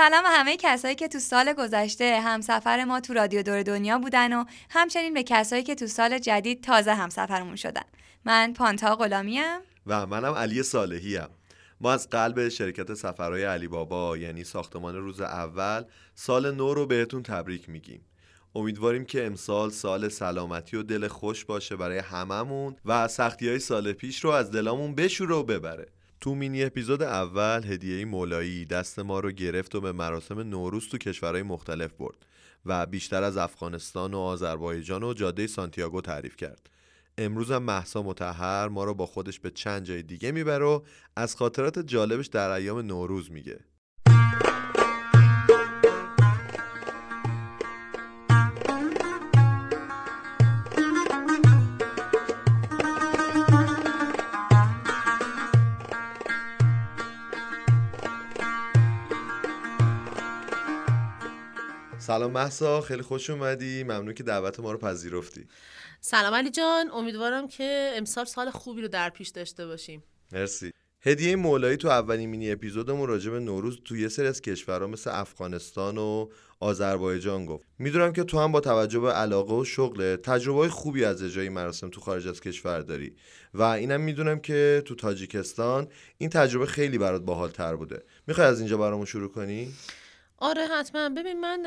سلام همه کسایی که تو سال گذشته همسفر ما تو رادیو دور دنیا بودن و همچنین به کسایی که تو سال جدید تازه همسفرمون شدن. من پانتا غلامیم. و منم علی صالحیم. ما از قلب شرکت سفرهای علی بابا یعنی ساختمان روز اول سال نو رو بهتون تبریک میگیم. امیدواریم که امسال سال سلامتی و دل خوش باشه برای هممون و سختی های سال پیش رو از دلامون بشوره و ببره. تو مینی اپیزود اول هدیه مولایی دست ما رو گرفت و به مراسم نوروز تو کشورهای مختلف برد و بیشتر از افغانستان و آذربایجان و جاده سانتیاگو تعریف کرد. امروز هم محسا متحر ما رو با خودش به چند جای دیگه می‌بره و از خاطرات جالبش در ایام نوروز میگه. سلام محسا خیلی خوش اومدی. ممنون که دعوت ما رو پذیرفتی. سلام علی جان امیدوارم که امسال سال خوبی رو در پیش داشته باشیم. مرسی. هدیه مولایی تو اولین مینی اپیزودمون راجع به نوروز تو یه سری از کشورها مثل افغانستان و آذربایجان گفت. می‌دونم که تو هم با توجه به علاقه و شغل تجربه خوبی از اجرای مراسم تو خارج از کشور داری. و اینم می‌دونم که تو تاجیکستان این تجربه خیلی برات باحال تر بوده. می‌خوای از اینجا برامون شروع کنی؟ آره حتما. ببین من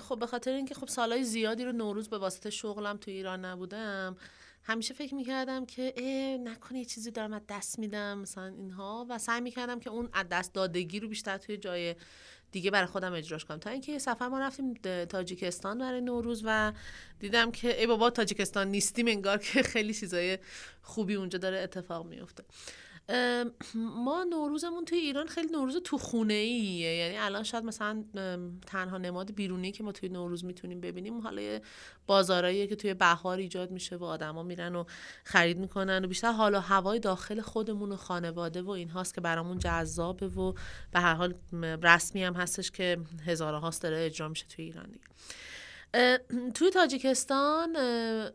خب به خاطر اینکه خب سالهای زیادی رو نوروز به واسطه شغلم تو ایران نبودم همیشه فکر می‌کردم که اه نکنه یه چیزی دارم از دست میدم مثلا اینها. و سعی می‌کردم که اون از دست دادگی رو بیشتر توی جای دیگه برای خودم اجراش کنم. تا اینکه سفر ما رفتیم تاجیکستان برای نوروز و دیدم که ای بابا تاجیکستان نیستیم انگار که خیلی چیزای خوبی اونجا داره اتفاق میفته ما نوروزمون توی ایران خیلی نوروز تو خونه ایه یعنی الان شاید مثلا تنها نماد بیرونی که ما توی نوروز می‌تونیم ببینیم حالا بازارایی که توی بهار ایجاد میشه و آدما میرن و خرید می‌کنن و بیشتر حالا هوای داخل خودمون و خانواده و این هاست که برامون جذابه و به هر حال رسمی هم هستش که هزاره هاست داره اجرا میشه توی ایران دیگه. توی تاجیکستان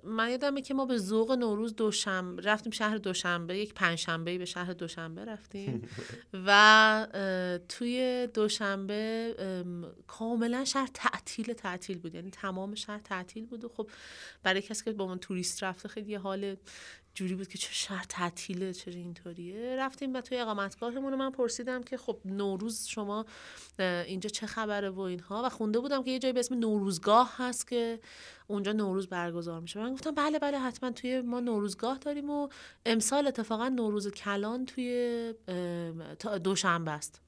من یادمه که ما به ذوق نوروز دوشنبه رفتیم شهر دوشنبه یک پنجشنبه به شهر دوشنبه رفتیم. و توی دوشنبه کاملا شهر تعطیل تعطیل بود. یعنی تمام شهر تعطیل بود و خب برای کسی که با من توریست رفته خیلی یه حال جوری بود که چه شهر تعطیله چه اینطوریه. رفتیم و توی اقامتگاهمون من پرسیدم که خب نوروز شما اینجا چه خبره و اینها. و خونده بودم که یه جایی به اسم نوروزگاه هست که اونجا نوروز برگزار میشه. من گفتم بله بله حتما توی ما نوروزگاه داریم و امسال اتفاقا نوروز کلان توی دوشنبه است.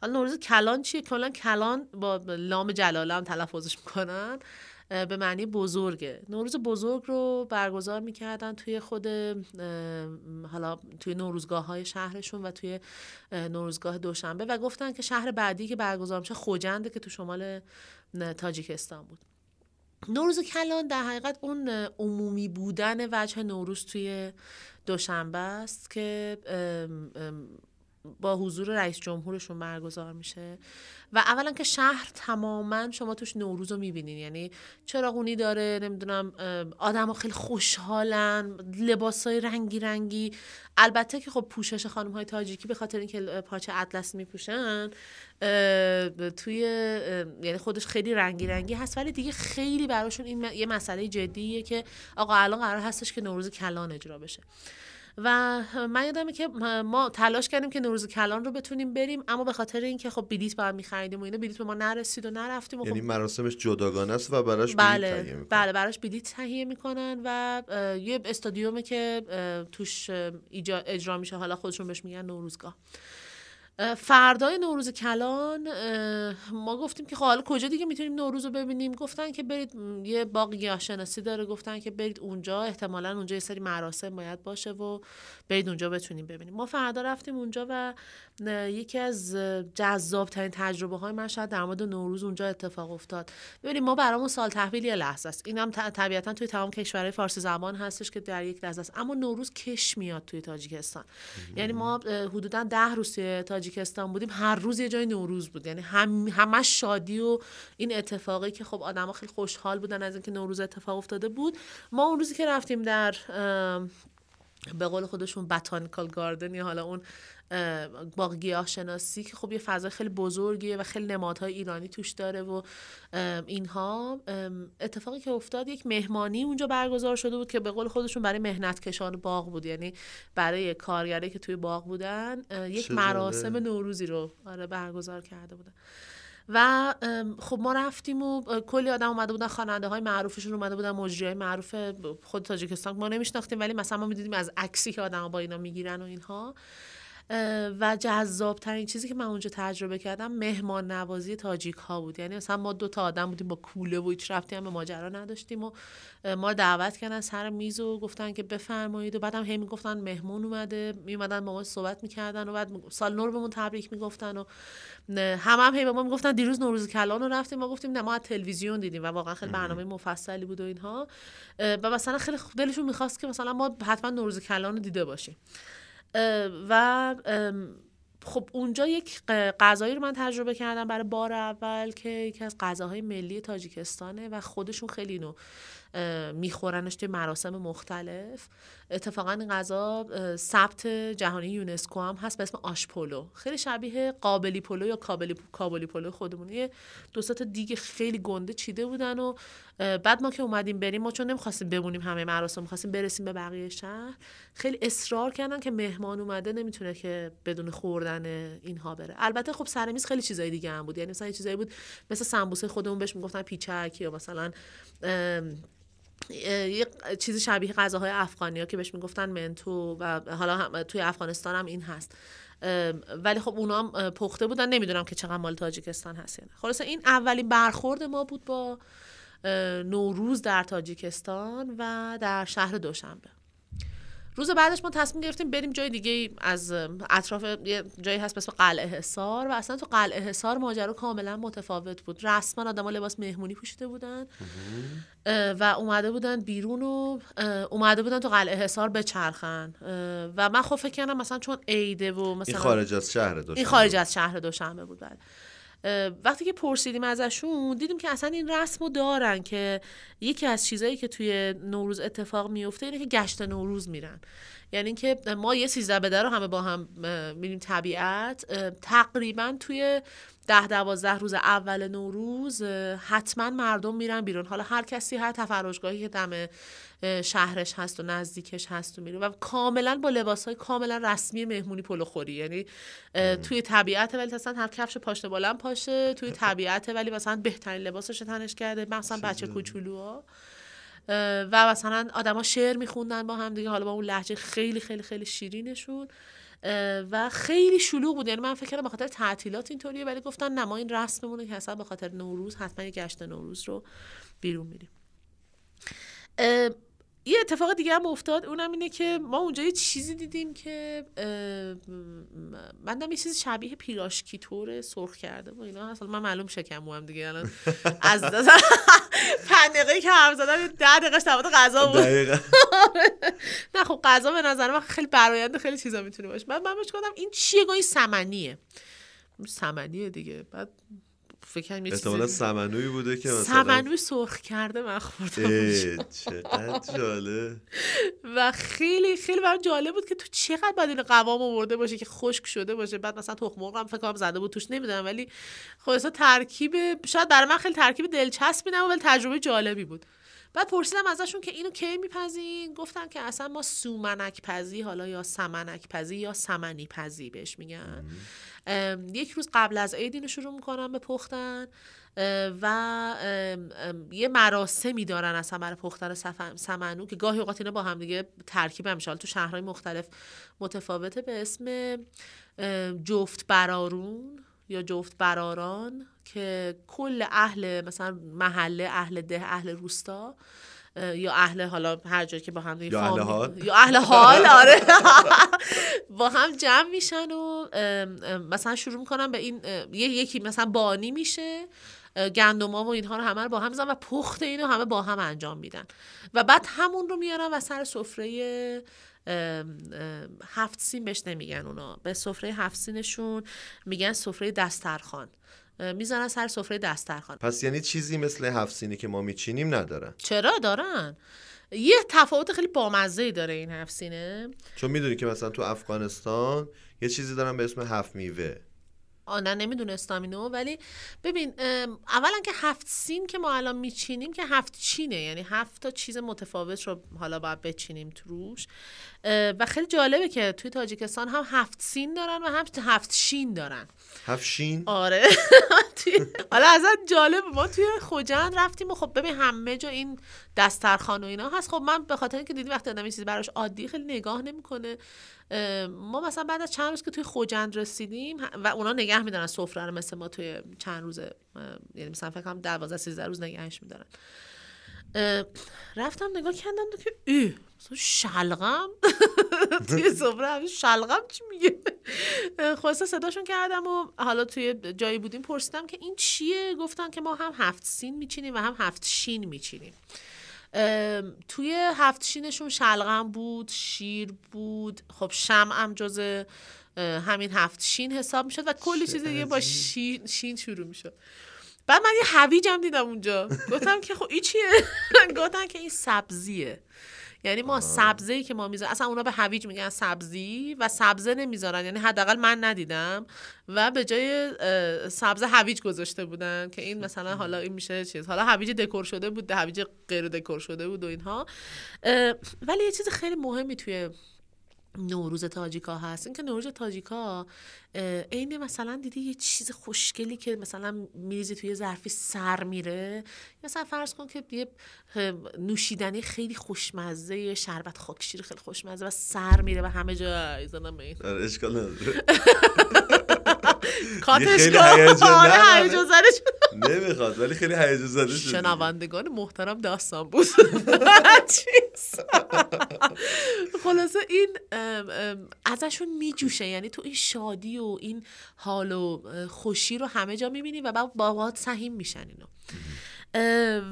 حالا نوروز کلان چیه؟ کلا کلان با لام جلاله هم تلفظش می‌کنن. به معنی بزرگه. نوروز بزرگ رو برگزار می‌کردن توی خود حالا توی نوروزگاه های شهرشون و توی نوروزگاه دوشنبه و گفتن که شهر بعدی که برگزار میشه خوجنده که تو شمال تاجیکستان بود. نوروز کلان در حقیقت اون عمومی بودن وجه نوروز توی دوشنبه است که با حضور رئیس جمهورشون برگزار میشه. و اولا که شهر تماما شما توش نوروز رو می‌بینین. یعنی چراغونی داره نمی‌دونم آدم ها خیلی خوشحالن لباس های رنگی رنگی. البته که خب پوشش خانم های تاجیکی به خاطر اینکه پاچه اطلس میپوشن توی یعنی خودش خیلی رنگی رنگی هست. ولی دیگه خیلی براشون این یه مسئله جدیه که آقا الان قرار هستش که نوروز کلان اجرا بشه. و من یادمه که ما تلاش کردیم که نوروز کلان رو بتونیم بریم اما به خاطر اینکه خب بلیط باید می‌خریدیم و اینا بلیط به ما نرسید و نرفتیم و یعنی خب مراسمش جداگانه است و براش بله تهیه می‌کنن. بله براش بلیط تهیه می‌کنن و یه استادیومه که توش اجرا میشه. حالا خودشون بهش میگن نوروزگاه. فردای نوروز کلان ما گفتیم که خب حالا کجا دیگه می‌تونیم نوروز رو ببینیم؟ گفتن که برید یه باغ گیاهشناسی داره. گفتن که برید اونجا احتمالا اونجا یه سری مراسم باید باشه و برید اونجا بتونیم ببینیم. ما فردا رفتیم اونجا و یکی از جذاب ترین تجربه های من شاید در مورد نوروز اونجا اتفاق افتاد. ببینیم ما برامون سال تحویل یه لحظه است. اینم طبیعتا توی تمام کشورهای فارسی زبان هستش که در یک لحظه است. اما نوروز کش میاد توی تاجیکستان. یعنی ما حدودا ده روز توی تاجیکستان بودیم هر روز یه جای نوروز بود. یعنی هم همش شادی و این اتفاقی که خب آدما خیلی خوشحال بودن از اینکه نوروز اتفاق افتاده بود. ما اون روزی که رفتیم در به قول خودشون بتانیکال گاردن یا حالا اون باغ گیاه شناسی که خب یه فضای خیلی بزرگیه و خیلی نمادهای ایرانی توش داره و اینها. اتفاقی که افتاد یک مهمانی اونجا برگزار شده بود که به قول خودشون برای مهنت کشان باغ بود. یعنی برای کارگره که توی باغ بودن یک مراسم نوروزی رو آره برگزار کرده بودن. و خب ما رفتیم و کلی آدم اومده بودن خواننده های معروفشون اومده بودن مجری های معروف خود تاجیکستان ما نمیشناختیم ولی مثلا ما می‌دیدیم از عکسی که آدم با اینا می‌گیرن و اینها. و جذاب ترین چیزی که من اونجا تجربه کردم مهمان نوازی تاجیک ها بود. یعنی مثلا ما دو تا آدم بودیم با کوله و هیچ رفتی هم به ماجرا نداشتیم و ما دعوت کردن سر میز و گفتن که بفرمایید و بعدم هی می‌گفتن مهمون اومده میومدن با ما صحبت می‌کردن و بعد سال نور بهمون تبریک می‌گفتن و هم هم هی به ما می‌گفتن دیروز نوروز کلان رو رفتیم ما گفتیم نه ما تلویزیون دیدیم و واقعا خیلی برنامه مفصلی بود و اینها. و مثلا خیلی دلشون می‌خواست که مثلا ما حتما نوروز کلان رو دیده باشیم. و خب اونجا یک غذایی رو من تجربه کردم برای بار اول که یکی از غذاهای ملی تاجیکستانه و خودشون خیلی اینو میخورنش توی مراسم مختلف. اتفاقا این غذا ثبت جهانی یونسکو هم هست به اسم آشپولو خیلی شبیه قابلی پولو یا کابلی کابلی پولو خودمون یه دو تا دیگه خیلی گنده چیده بودن و بعد ما که اومدیم بریم ما چون نمی‌خواستیم بمونیم همه مراسم می‌خواستیم برسیم به بقیه شهر خیلی اصرار کردن که مهمان اومده نمی‌تونه که بدون خوردن اینها بره. البته خب سر میز خیلی چیزای دیگه هم بود. یعنی مثلا چیزایی بود مثل سمبوسه خودمون بهش می‌گفتن پیچک یا مثلا یه چیزی شبیه غذاهای افغانی ها که بهش می‌گفتن منتو و حالا هم توی افغانستان هم این هست. ولی خب اونا هم پخته بودن. نمی‌دونم که چقدر مال تاجیکستان هست یعنی خلاصه این اولین برخورد ما بود با نوروز در تاجیکستان و در شهر دوشنبه. روز بعدش ما تصمیم گرفتیم بریم جای دیگه از اطراف یه جایی هست به قلعه حصار و اصلا تو قلعه حصار ماجرا کاملا متفاوت بود. رسما آدما لباس مهمونی پوشیده بودن و اومده بودن بیرون و اومده بودن تو قلعه حصار بچرخن و من خب فکر کردم مثلا چون عیده و مثلا این خارج از شهر دوشنبه این خارج از شهر دوشنبه بود بله. وقتی که پرسیدیم ازشون دیدیم که اصلا این رسم رو دارن که یکی از چیزایی که توی نوروز اتفاق میفته اینه که گشت نوروز میرن. یعنی اینکه ما یه سیزده بده رو همه با هم میریم طبیعت. تقریبا توی ده دوازده روز اول نوروز حتما مردم میرن بیرون. حالا هر کسی هر تفرجگاهی که دم شهرش هست و نزدیکش هست و میره. و کاملا با لباس های کاملا رسمی مهمونی پلو خوری. یعنی توی طبیعت ولی مثلا هر کفش پاشنه بلند پاشه توی طبیعت ولی مثلا بهترین لباسش تنش کرده. مثلا بچه کوچولوها. و مثلا آدما شعر میخوندن با هم دیگه. حالا با اون لحجه خیلی خیلی خیلی شیرینشون. و خیلی شلوغ بود. یعنی من فکر کردم به خاطر تعطیلات اینطوریه ولی گفتن نه ما این رسممونه که اصلا به خاطر نوروز حتما یه گشت نوروز رو بیرون میریم. یه اتفاق دیگه هم افتاد اونم اینه که ما اونجا یه چیزی دیدیم که من یه چیزی شبیه پیراشکی طور سرخ کرده و اینا اصلا من معلوم شکم هم دیگه الان از پنج دقیقه که حرف زدم ده دقیقه در غذا بود. نه خب غذا به نظر من خیلی براینده خیلی چیزا می‌تونه باشه. من من گفتم این چیه؟ گاهی سمنیه. سمنیه دیگه. بعد فکر کنم احتمالا سمنوی بوده که مثلا سمنوی سرخ کرده من خوردم چقدر جالب. و خیلی خیلی برام جالب بود که تو چقدر باید این قوام آورده باشه که خشک شده باشه. بعد مثلا تخم مرغ هم فکر کنم زده بود توش نمی‌دونم. ولی خب ترکیب شاید برای من خیلی ترکیب دلچسبی نبود ولی تجربه جالبی بود. بعد پرسیدم ازشون که اینو کی میپذین گفتن که اصلا ما سومنک پزی حالا یا سمنک پزی یا سمنی پزی بهش میگن. یک روز قبل از عید اینو شروع می‌کنن به پختن. و یه مراسمی دارن اصلا برای پختن سمنو که گاهی اوقات اینا با هم دیگه ترکیب هم تو شهرهای مختلف متفاوته به اسم جفت برارون یا جفت براران. که کل اهل مثلا محله اهل ده اهل روستا یا اهل حالا هر جایی که با هم یا اهل حال. یا اهل حال آره. با هم جمع میشن و مثلا شروع می‌کنن به این یکی مثلا بانی میشه گندما و اینها رو همه رو با هم میزن و پخت اینو همه با هم انجام میدن. و بعد همون رو میارن و سر سفره هفت سین بهش نمیگن اونا. به سفره هفت سینشون میگن سفره دسترخان می‌زنن سر سفره دسترخوان. پس یعنی چیزی مثل هفت سینی که ما میچینیم ندارن چرا دارن؟ یه تفاوت خیلی بامزه داره این هفت سینه. چون می‌دونی که مثلا تو افغانستان یه چیزی دارن به اسم هفت میوه. آه نه نمی‌دونستم اینو ولی ببین اولا که هفت سین که ما الان میچینیم که هفت چینه. یعنی هفت تا چیز متفاوت رو حالا باید بچینیم تو روش و خیلی جالبه که توی تاجیکستان هم هفت سین دارن و هم هفت شین دارن. هفت شین؟ آره. حالا ازت جالب ما توی خوجند رفتیم و خب ببین همه جا این دسترخان و اینا هست. خب من به خاطر اینکه دیدی وقتی آدم چیزی براش عادی خیلی نگاه نمی‌کنه ما مثلا بعد از چند روز که توی خوجند رسیدیم و اونا نگه میدارن سفره رو مثل ما توی چند روزه یعنی مثلا فکر کنم 12 13 روز نگهش میدارن. رفتم نگاه کردم که ای شلغم؟ توی سفره شلغم چی میگه؟ خواسته صداشون کردم و حالا توی جایی بودیم پرسیدم که این چیه؟ گفتن که ما هم هفت سین میچینیم و هم هفت شین میچینیم. توی هفت شینشون شلغم بود شیر بود. خب شم هم جز همین هفت شین حساب می‌شد و کلی چیز دیگه با شین, شین شروع می‌شد. بعد من یه هویجم دیدم اونجا. گفتم که خب این چیه؟ گفتن که این سبزیه. یعنی ما سبزی که ما می‌ذاریم اصلا اونا به هویج میگن سبزی و سبزه نمی‌ذارن. یعنی حداقل من ندیدم و به جای سبزه هویج گذاشته بودن که این مثلا حالا این میشه چیز. حالا هویج دکور شده بود هویج غیر دکور شده بود و اینها. ولی یه چیز خیلی مهمی توی نوروز تاجیکا هست. اینکه نوروز تاجیکا عین مثلا دیدی یه چیز خوشگلی که مثلا میریزی توی ظرفی سر میره؟ مثلا فرض کن که یه نوشیدنی خیلی خوشمزه شربت خاکشیر خیلی خوشمزه و سر میره و همه جا ایزانم آره، اشکال نداره. کاتش هیجان نمی‌خواد ولی خیلی هیجان زده شد شنوندگان محترم داستان بود. خلاصه این ازشون میجوشه. یعنی تو این شادی و این حال و خوشی رو همه جا می‌بینی و بعد با سهیم میشن اینو.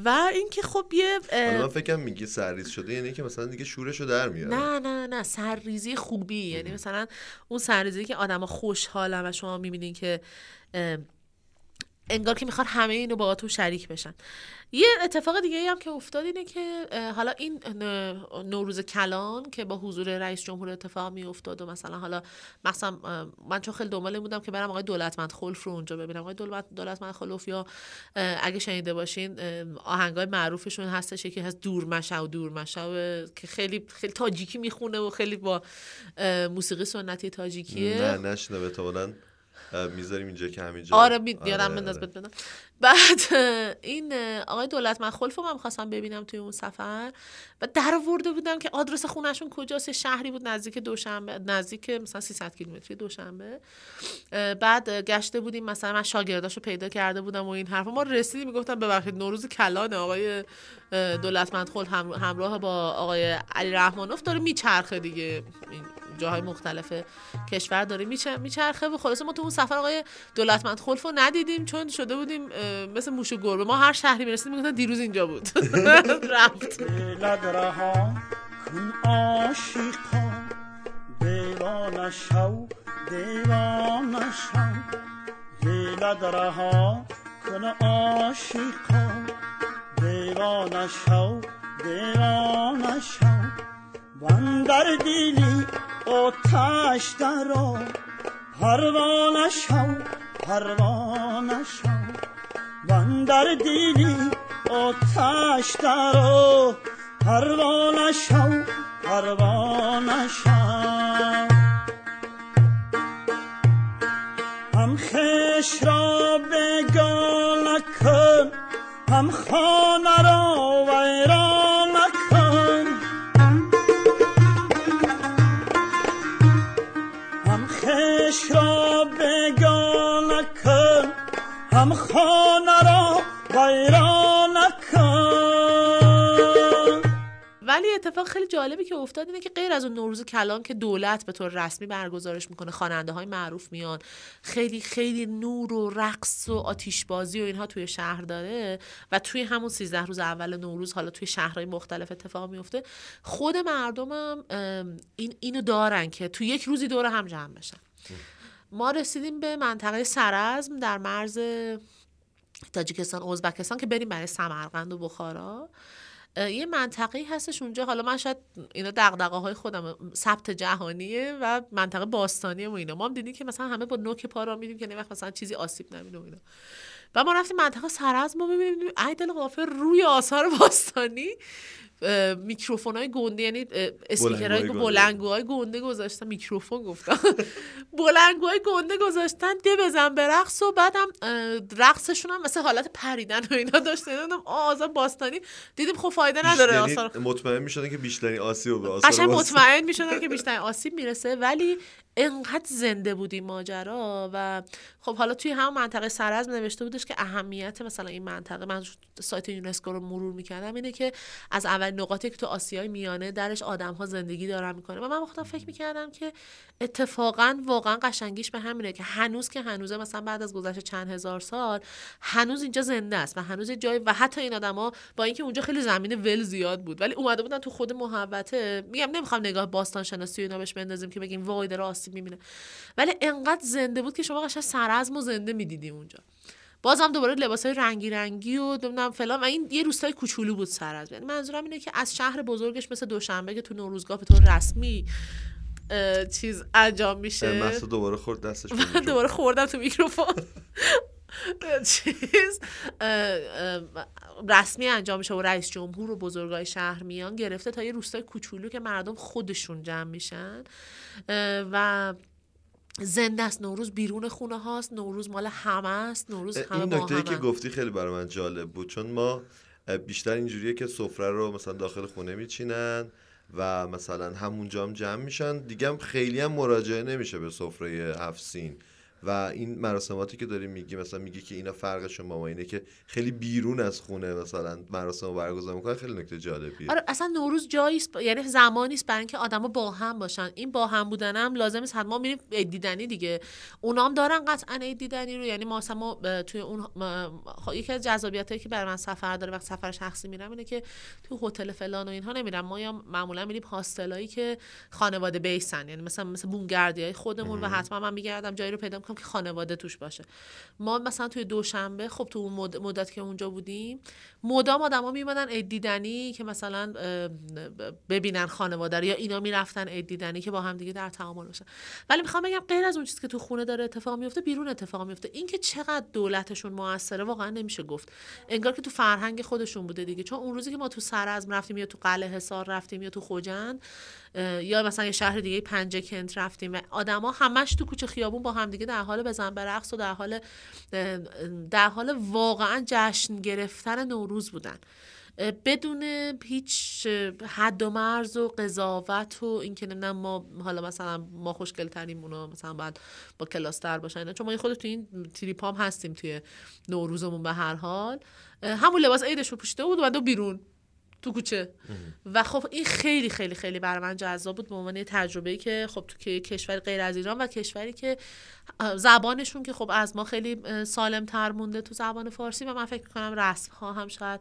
و اینکه خب یه من فکرم میگی سرریز شده یعنی که مثلا دیگه شورشو در میاره. نه نه نه سرریزی خوبی یعنی مثلا اون سرریزی که آدم خوشحالن و شما می‌بینین که انگار که می‌خوان همه اینو با تو شریک بشن. یه اتفاق دیگه هم که افتاد اینه که حالا این نوروز کلان که با حضور رئیس جمهور اتفاق می افتاد و مثلا حالا مثلا من چون خیلی دنبال بودم که برم آقای دولتمند خلف رو اونجا ببینم. آقای دولت دولتمند خلف یا اگه شنیده باشین آهنگای معروفشون هستش. که هست دور مشه و دور مشه که خیلی خیلی تاجیکی می‌خونه و خیلی با موسیقی سنتی تاجیکیه. نه نشنه به می‌ذاریم اینجا که همینجا آره می... آره بنداز آره. بدم. بعد این آقای دولت من خلف من خواستم ببینم توی اون سفر. و در ورده بودم که آدرس خونشون کجاست شهری بود نزدیک دوشنبه نزدیک مثلا 300 کیلومتری دوشنبه. بعد گشته بودیم مثلا من شاگرداشو پیدا کرده بودم و این حرف ما رسیدیم می‌گفتم ببخشید نوروز کلان آقای دولتمند خل همراه با آقای علی رحمانوف داره میچرخه دیگه. جاهای مختلف کشور داره میچرخه و خلاصه ما تو اون سفر آقای دولتمند خلف رو ندیدیم چون شده بودیم مثل موش و گربه. ما هر شهری می‌رسیدیم می‌گفتن دیروز اینجا بود. رفت. بندر دیلی آتش درا پروانه شو پروانه شو بندر دیلی آتش درا پروانه شو پروانه شو هم خش را بگانه کن هم خانه را ویرانه هم ولی اتفاق خیلی جالبی که افتاد اینه که غیر از اون نوروز کلان که دولت به طور رسمی برگزارش می‌کنه خواننده های معروف میان. خیلی خیلی نور و رقص و آتیشبازی و اینها توی شهر داره و توی همون 13 روز اول نوروز حالا توی شهرهای مختلف اتفاق میفته خود مردمم این اینو دارن که توی یک روزی دور هم جمع بشن. ما رسیدیم به منطقه سرزم در مرز تاجیکستان ازبکستان که بریم برای سمرقند و بخارا. یه منطقه هستش اونجا. حالا من شاید اینا دغدغه های خودم ثبت جهانیه و منطقه باستانیه و اینا. ما هم دیدیم که مثلا همه با نوک پا را میدیم که وقت مثلا چیزی آسیب نبینه و اینا. و ما رفتیم منطقه سرز ما ببینیم ایدل غافر روی آثار باستانی. میکروفون های گنده یعنی اسپیکر های بلنگو های گنده گذاشتن. میکروفون گفتم. بلنگو های گنده گذاشتن ده بزن به رقص و بعدم رقصشون هم مثل حالت پریدن و اینا داشتن. دیدم آزا باستانی. دیدیم خب فایده نداره یعنی آثار مطمئن می‌شدن که بیشتری آسیب به آثار قشنگ مطمئن می‌شدن که بیشتر آسیب می‌رسه. ولی انقدر زنده بود این ماجرا و خب حالا توی همون منطقه سرز نوشته بودش که اهمیت مثلا این منطقه من سایت یونسکو رو مرور می‌کردم اینه که از اول نقاطی که تو آسیای میانه درش آدم ها زندگی دارن می‌کنه و من وقتا فکر می‌کردم که اتفاقا واقعا قشنگیش به همینه که هنوز که هنوزه مثلا بعد از گذشت چند هزار سال هنوز اینجا زنده است و هنوز جای و حتی این آدما با اینکه اونجا خیلی زمین ول زیاد بود ولی اومده بودن تو خود محوطه. میگم نمی‌خوام نگاه باستان شناسی و اینا بهش بندازیم که بگیم وای داره آسیب می‌بینه. ولی انقدر زنده بود که شما قشنگ سرزم و زنده می‌دیدی اونجا. بازم دوباره لباس های رنگی رنگی و نمی‌دونم فلان. و این یه روستای کوچولو بود سرز یعنی منظورم اینه که از شهر بزرگش مثل دوشنبه که تو نوروزگاه به طور رسمی چیز انجام میشه. محسا دوباره خورد دستش. دوباره خوردم تو میکروفون. چیز. رسمی انجام میشه و رئیس جمهور و بزرگای شهر میان گرفته تا یه روستای کوچولو که مردم خودشون جمع میشن. و زنده است نوروز بیرون خونه هاست نوروز مال همه است نوروز همه این نکته که همن. گفتی خیلی برای من جالب بود چون ما بیشتر اینجوریه که سفره رو مثلا داخل خونه میچینن و مثلا همونجا هم جمع میشن دیگه هم خیلی هم مراجعه نمیشه به سفره هفت سین و این مراسماتی که داری میگی مثلا میگی که اینا فرقشون با ما اینه که خیلی بیرون از خونه مثلا مراسم رو برگزار می‌کنن خیلی نکته جالبیه. آره اصلا نوروز جایی یعنی زمانی است برای اینکه آدما با هم باشن. این با هم بودن هم لازم است ما میریم دیدنی دیگه. اونا هم دارن قطعا عید دیدنی رو یعنی ما مثلا ما توی اون خب یکی از جذابیتایی که برای من سفر داره وقت سفر شخصی میرم اینه که تو هتل فلان و اینها نمیرم. ما یا معمولا میریم هاستلایی که خانواده بیسن یعنی مثلا مثل بونگردی های خودمون و حتما من میگردم جایی رو پیدا می‌کنم که خانواده توش باشه. ما مثلا توی دوشنبه خب تو اون مد- مدت که اونجا بودیم مدام آدما میومدن عید دیدنی که مثلا ببینن خانواده رو یا اینا می‌رفتن عید دیدنی که با هم دیگه در تعامل باشن. ولی می‌خوام بگم غیر از اون چیزی که تو خونه داره اتفاق میفته بیرون اتفاق میفته این که چقدر دولتشون موثره واقعا نمیشه گفت. انگار که تو فرهنگ خودشون بوده دیگه. چون اون روزی که ما تو سرزم رفتیم یا تو قلعه حصار رفتیم یا تو خوجند یا مثلا یه شهر دیگه پنجه کنت رفتیم. و آدما همش تو کوچه خیابون با همدیگه در حال بزن برقص و در حال در حال واقعا جشن گرفتن نوروز بودن. بدون هیچ حد و مرز و قضاوت و اینکه نمی‌دونم ما حالا مثلا ما خوشگل تریم اونا مثلا باید با کلاس تر باشن. چون ما خود تو این تریپ هم هستیم توی نوروزمون به هر حال. همون لباس عیدش رو پوشیده بود و بیرون. تو کوچه. و خب این خیلی خیلی خیلی برای من جذاب بود به عنوان یه تجربه‌ای که خب تو کشور غیر از ایران و کشوری که زبانشون که خب از ما خیلی سالم تر مونده تو زبان فارسی و من فکر کنم رسم ها هم شاید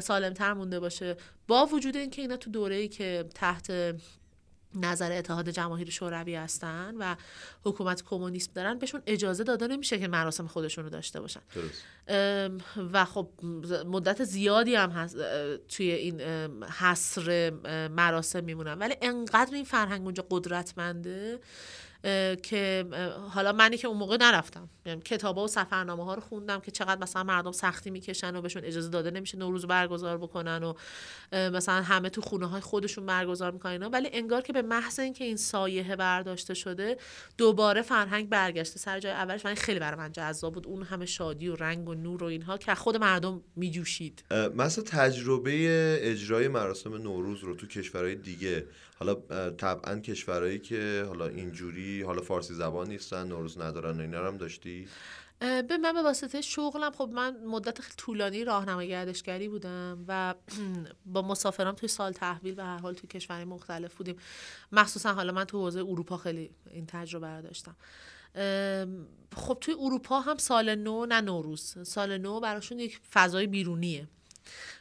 سالم تر مونده باشه. با وجود اینکه اینا تو دوره‌ای که تحت نظر اتحاد جماهیر شوروی هستن و حکومت کمونیسم دارن بهشون اجازه داده نمیشه که مراسم خودشون رو داشته باشن. درست. و خب مدت زیادی هم هست توی این حصر مراسم میمونن. ولی انقدر این فرهنگ اونجا قدرتمنده که حالا منی که اون موقع نرفتم. یعنی کتابا و سفرنامه ها رو خوندم که چقدر مثلا مردم سختی می‌کشن و بهشون اجازه داده نمیشه نوروز رو برگزار بکنن و مثلا همه تو خونه های خودشون برگزار می‌کنن. ولی انگار که به محض اینکه این سایه برداشته شده دوباره فرهنگ برگشته سر جای اولش. این خیلی برای من جذاب بود. اون همه شادی و رنگ و نور و اینها که خود مردم میجوشید. مثلا تجربه اجرای مراسم نوروز رو تو کشورهای دیگه حالا طبعا کشورهایی که حالا اینجوری حالا فارسی زبان نیستن نوروز ندارن و اینا هم داشتی؟ به من به واسطه شغلم خب من مدت خیلی طولانی راهنمای گردشگری بودم و با مسافرام توی سال تحویل و هر حال توی کشورهای مختلف بودیم. مخصوصا حالا من تو حوزه اروپا خیلی این تجربه رو داشتم. خب توی اروپا هم سال نو نه نوروز سال نو براشون یک فضای بیرونیه.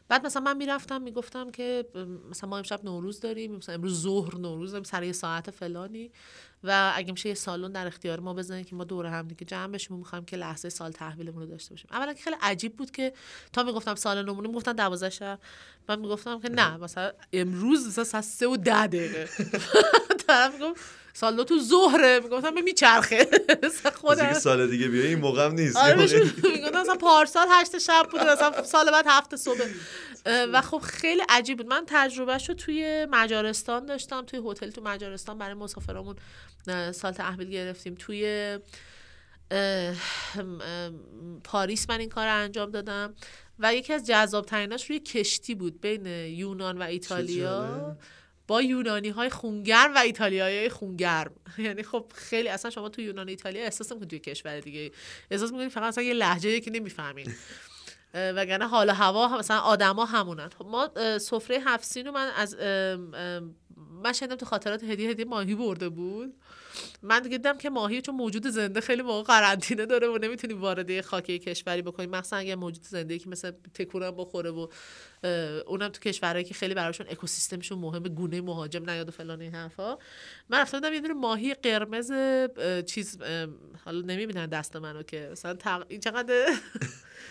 بعد مثلا من می‌رفتم می‌گفتم که مثلا ما امشب نوروز داریم مثلا امروز ظهر نوروز داریم سر ساعت فلانی. و اگه میشه یه سالن در اختیار ما بزنید که ما دور هم دیگه جمع بشیم و می‌خوایم که لحظه سال تحویلمون رو داشته باشیم. اولا که خیلی عجیب بود که تا می‌گفتم سال نمونه می‌گفتن 12 شب. من می‌گفتم که نه مثلا امروز مثلا ساعت 3 و 10 دقیقه. طرف می‌گفت سال تو ظهره. می‌گفتم به میچرخه خودم سال دیگه بیا این موقع هم نیست. آره می‌گفتم مثلا پارسال هشت شب بود مثلا سال بعد هفته صبح. و خب خیلی عجیب بود. من تجربهش رو توی مجارستان داشتم توی هتل تو مجارستان برای مسافرامون سال تحویل گرفتیم. توی پاریس من این کار رو انجام دادم. و یکی از جذاب تریناش روی کشتی بود بین یونان و ایتالیا. با یونانی های خونگرم و ایتالیایی های خونگرم. یعنی خب خیلی اصلا شما تو یونان و ایتالیا احساس نمی‌کنید توی کشور دیگه. احساس می‌کنید فقط اصلا یه لحجه که نمی‌فهمین. وگرنه حال هوا مثلا آدما همونن. خب ما سفره هفسین رو من از من شنیدم تو خاطرات هدیه هدیه ماهی برده بود. من دیگه دیدم که ماهی چون موجود زنده خیلی موقع قرنطینه داره و نمی‌تونی وارد خاکی کشوری بکنی. مثلا اگه موجود زنده که مثل تکونم بخوره و اونم تو کشورهایی که خیلی براشون اکوسیستمشون مهمه گونه مهاجم نیاد و فلان این حرفا. من رفتم یه دونه ماهی قرمز چیز حالا نمی‌بینن دست منو که. مثلا تق... چقدر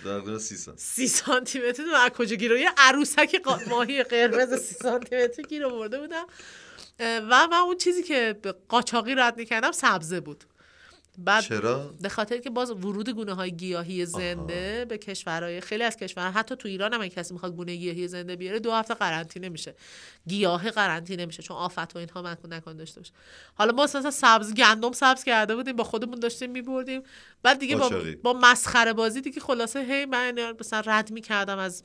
در سی سانتی سی سانتی متر از کجا گیره یه عروسک ماهی قرمز سی سانتی متر گیر آورده بودم. و من اون چیزی که قاچاقی رد می‌کردم سبزه بود. بعد چرا؟ به خاطر که باز ورود گونه های گیاهی زنده آها. به کشورهای خیلی از کشورها حتی تو ایران هم کسی می‌خواد گونه گیاهی زنده بیاره دو هفته قرنطینه میشه گیاه قرنطینه میشه چون آفت و اینها مکن نکن داشته باشه حالا ما مثلا سبز گندم سبز کرده بودیم با خودمون داشتیم میبردیم بعد دیگه با, با مسخره بازی دیگه خلاصه هی من مثلا رد می‌کردم از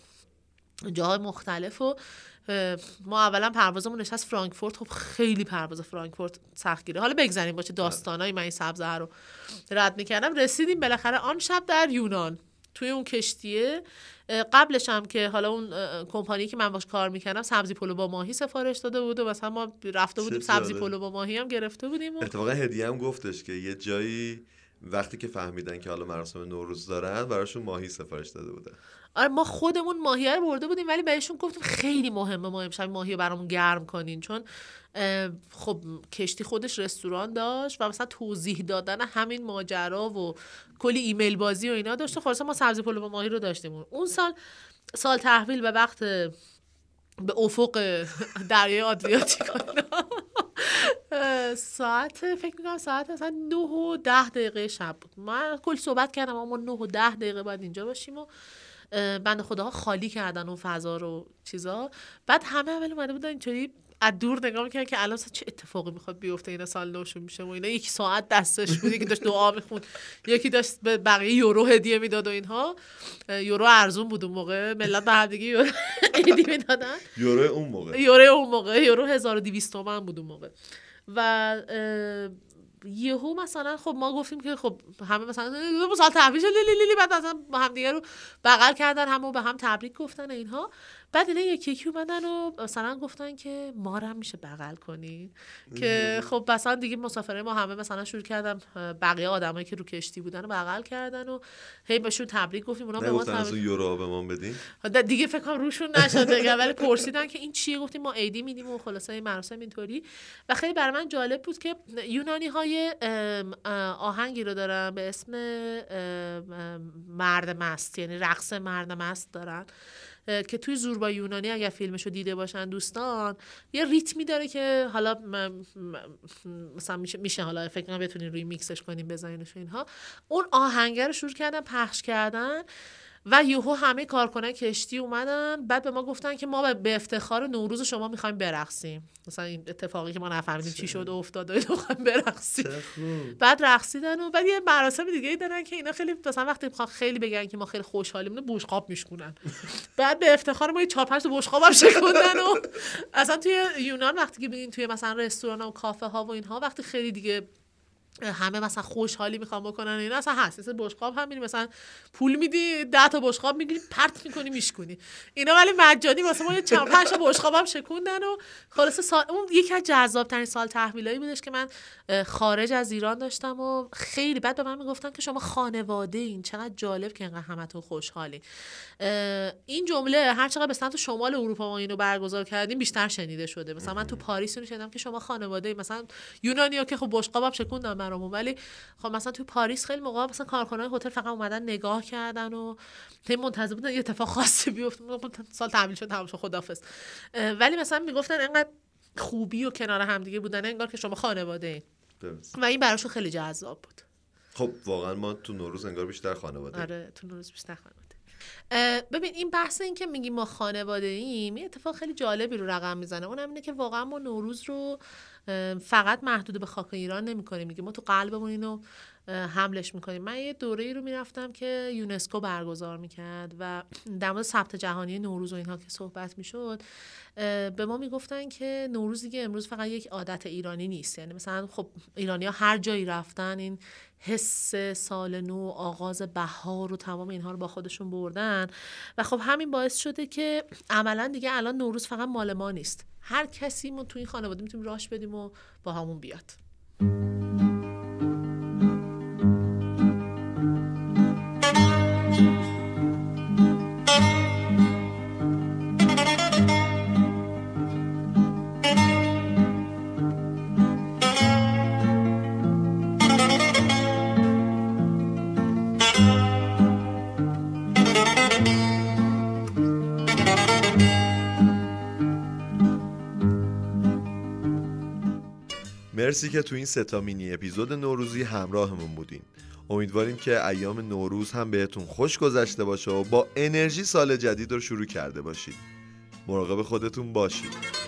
جاهای مختلف و ما اولا پروازمون نشست فرانکفورت. خب خیلی پرواز فرانکفورت سختگیره حالا بگذاریم باشه داستانای من این سبزه رو رد می‌کردم. رسیدیم بالاخره آن شب در یونان توی اون کشتیه. قبلش هم که حالا اون کمپانی که من باش کار می‌کردم سبزی پلو با ماهی سفارش داده بود و مثلا ما رفته بودیم سبزی پلو با ماهی هم گرفته بودیم و... اتفاقا هدیه هم گفتش که یه جایی وقتی که فهمیدن که حالا مراسم نوروز دارن براشون ماهی سفارش داده بودن. آره ما خودمون ماهی رو برده بودیم ولی بهشون گفتیم خیلی مهمه ما امشب ماهی رو برامون گرم کنین. چون خب کشتی خودش رستوران داشت و مثلا توضیح دادن همین ماجرا و کلی ایمیل بازی و اینا داشت خلاص ما سبزی پلو با ماهی رو داشتیم. اون سال سال تحویل به وقت به افق دریای آدریاتیک ساعت فکر می‌کنم ساعت مثلا 9 و 10 دقیقه شب بود. من کل صحبت کردم اما 9 و 10 دقیقه باید اینجا باشیم و بند خداها خالی کردن اون فضا رو چیزا. بعد همه اول اومده بودن اینطوری از دور نگاه می‌کنن که الان چه اتفاقی می‌خواد بیفته اینا سال نوشون میشه و اینا. یک ساعت دستش بود یکی داشت دعا می‌خوند یکی داشت به بقیه یورو هدیه می‌داد و اینها. یورو ارزون بود اون موقع ملت به هم دیگه یورو هدیه می‌دادن. یورو اون موقع. یورو اون موقع یورو 1200 تومن بود اون موقع. و یهو مثلا خب ما گفتیم که خب همه مثلا سال تحویل لی لی لی بعد مثلا هم دیگه رو بغل کردن همو به هم تبریک گفتن اینها. بعد اینا یکی یکی اومدن و مثلا گفتن که ما رو هم میشه بغل کنین که خب مثلا دیگه مسافره ما همه مثلا شروع کردم بقیه آدمایی که رو کشتی بودن رو بغل کردن و هی بهشون تبریک گفتیم اونا به ما تبریک یورو به ما بدین؟ دیگه فکر کنم روشون نشد ولی پرسیدن که این چیه؟ گفتیم ما ایدی میدیم و خلاصه این مراسم اینطوری. و خیلی برای من جالب بود که یونانی های آهنگی رو دارن به اسم مرد مست یعنی رقص مرد مست دارن. که توی زوربا یونانی اگر فیلمشو دیده باشن دوستان یه ریتمی داره که حالا مثلا میشه, حالا فکر کنم بتونین روی میکسش کنیم بزنینش اینها. اون آهنگر رو شروع کردن پخش کردن. و یهو همه کارکنان کشتی اومدن. بعد به ما گفتن که ما به افتخار نوروز شما می‌خوایم برقصیم. مثلا این اتفاقی که ما نفهمیدیم چی شد و افتاد و می‌خوایم برقصیم. بعد رقصیدن و بعد یه مراسم دیگه ای دارن که اینا خیلی مثلا وقتی می‌خوان خیلی بگن که ما خیلی خوشحالیم بشقاب میشکنن بعد به افتخار ما یه چهار پنج تا بشقاب هم شکوندن و اصلا توی یونان وقتی که ببینین توی مثلا رستوران و کافه ها و اینها وقتی خیلی دیگه همه مثلا خوشحالی می‌خوام بکنن اینا اصلا هست. مثلا بشقاب هم مثلا پول میدی ده تا بشقاب می‌گیری پرت می‌کنی میشکنی اینا ولی مجانی واسه ما یه چند پنج تا بشقاب هم شکوندن و خلاص سال اون یکی از جذاب ترین سال تحویلایی بودش که من خارج از ایران داشتم و خیلی بعد به من می‌گفتن که شما خانواده این چقدر جالب که اینقدر همتون خوشحالی این جمله هر چقدر به سمت شمال اروپا ما اینو برگزار کردیم بیشتر شنیده شده. مثلا من تو پاریس رو شنیدم که شما خانواده مثلا یونانیا که خب بشقابم شکوندن برامون ولی خب مثلا تو پاریس خیلی موقع مثلا کارکنان هتل فقط اومدن نگاه کردن و هی منتظر بودن یه اتفاق خاصی بیفته. سال تحویل شد تمام شد خدافظ ولی مثلا می‌گفتن انقدر خوبی و کنار همدیگه بودن انگار که شما خانواده این و این براشون خیلی جذاب بود. خب واقعا ما تو نوروز انگار بیشتر خانواده آره تو نوروز بیشتر خانواده ببین این بحث این که میگیم ما خانواده ایم یه اتفاق خیلی جالبی رو رقم می‌زنه. اونم اینه که واقعا ما نوروز رو فقط محدود به خاک ایران نمی‌کنیم. میگیم ما تو قلبمون اینو حملش می‌کنیم. من یه دوره ای رو می‌رفتم که یونسکو برگزار می‌کرد و در مورد ثبت جهانی نوروز و اینها که صحبت می‌شد به ما می‌گفتن که نوروز دیگه امروز فقط یک عادت ایرانی نیست. یعنی مثلا خب ایرانی ها هر جایی رفتن این حس سال نو آغاز بهار و تمام اینها رو با خودشون بردن. و خب همین باعث شده که عملا دیگه الان نوروز فقط مال ما نیست. هر کسی ما تو این خانواده می‌تونیم راش بدیم و با همون بیاد. مرسی که تو این ستا مینی اپیزود نوروزی همراهمون بودین. امیدواریم که ایام نوروز هم بهتون خوش گذشته باشه و با انرژی سال جدید رو شروع کرده باشید. مراقب خودتون باشید.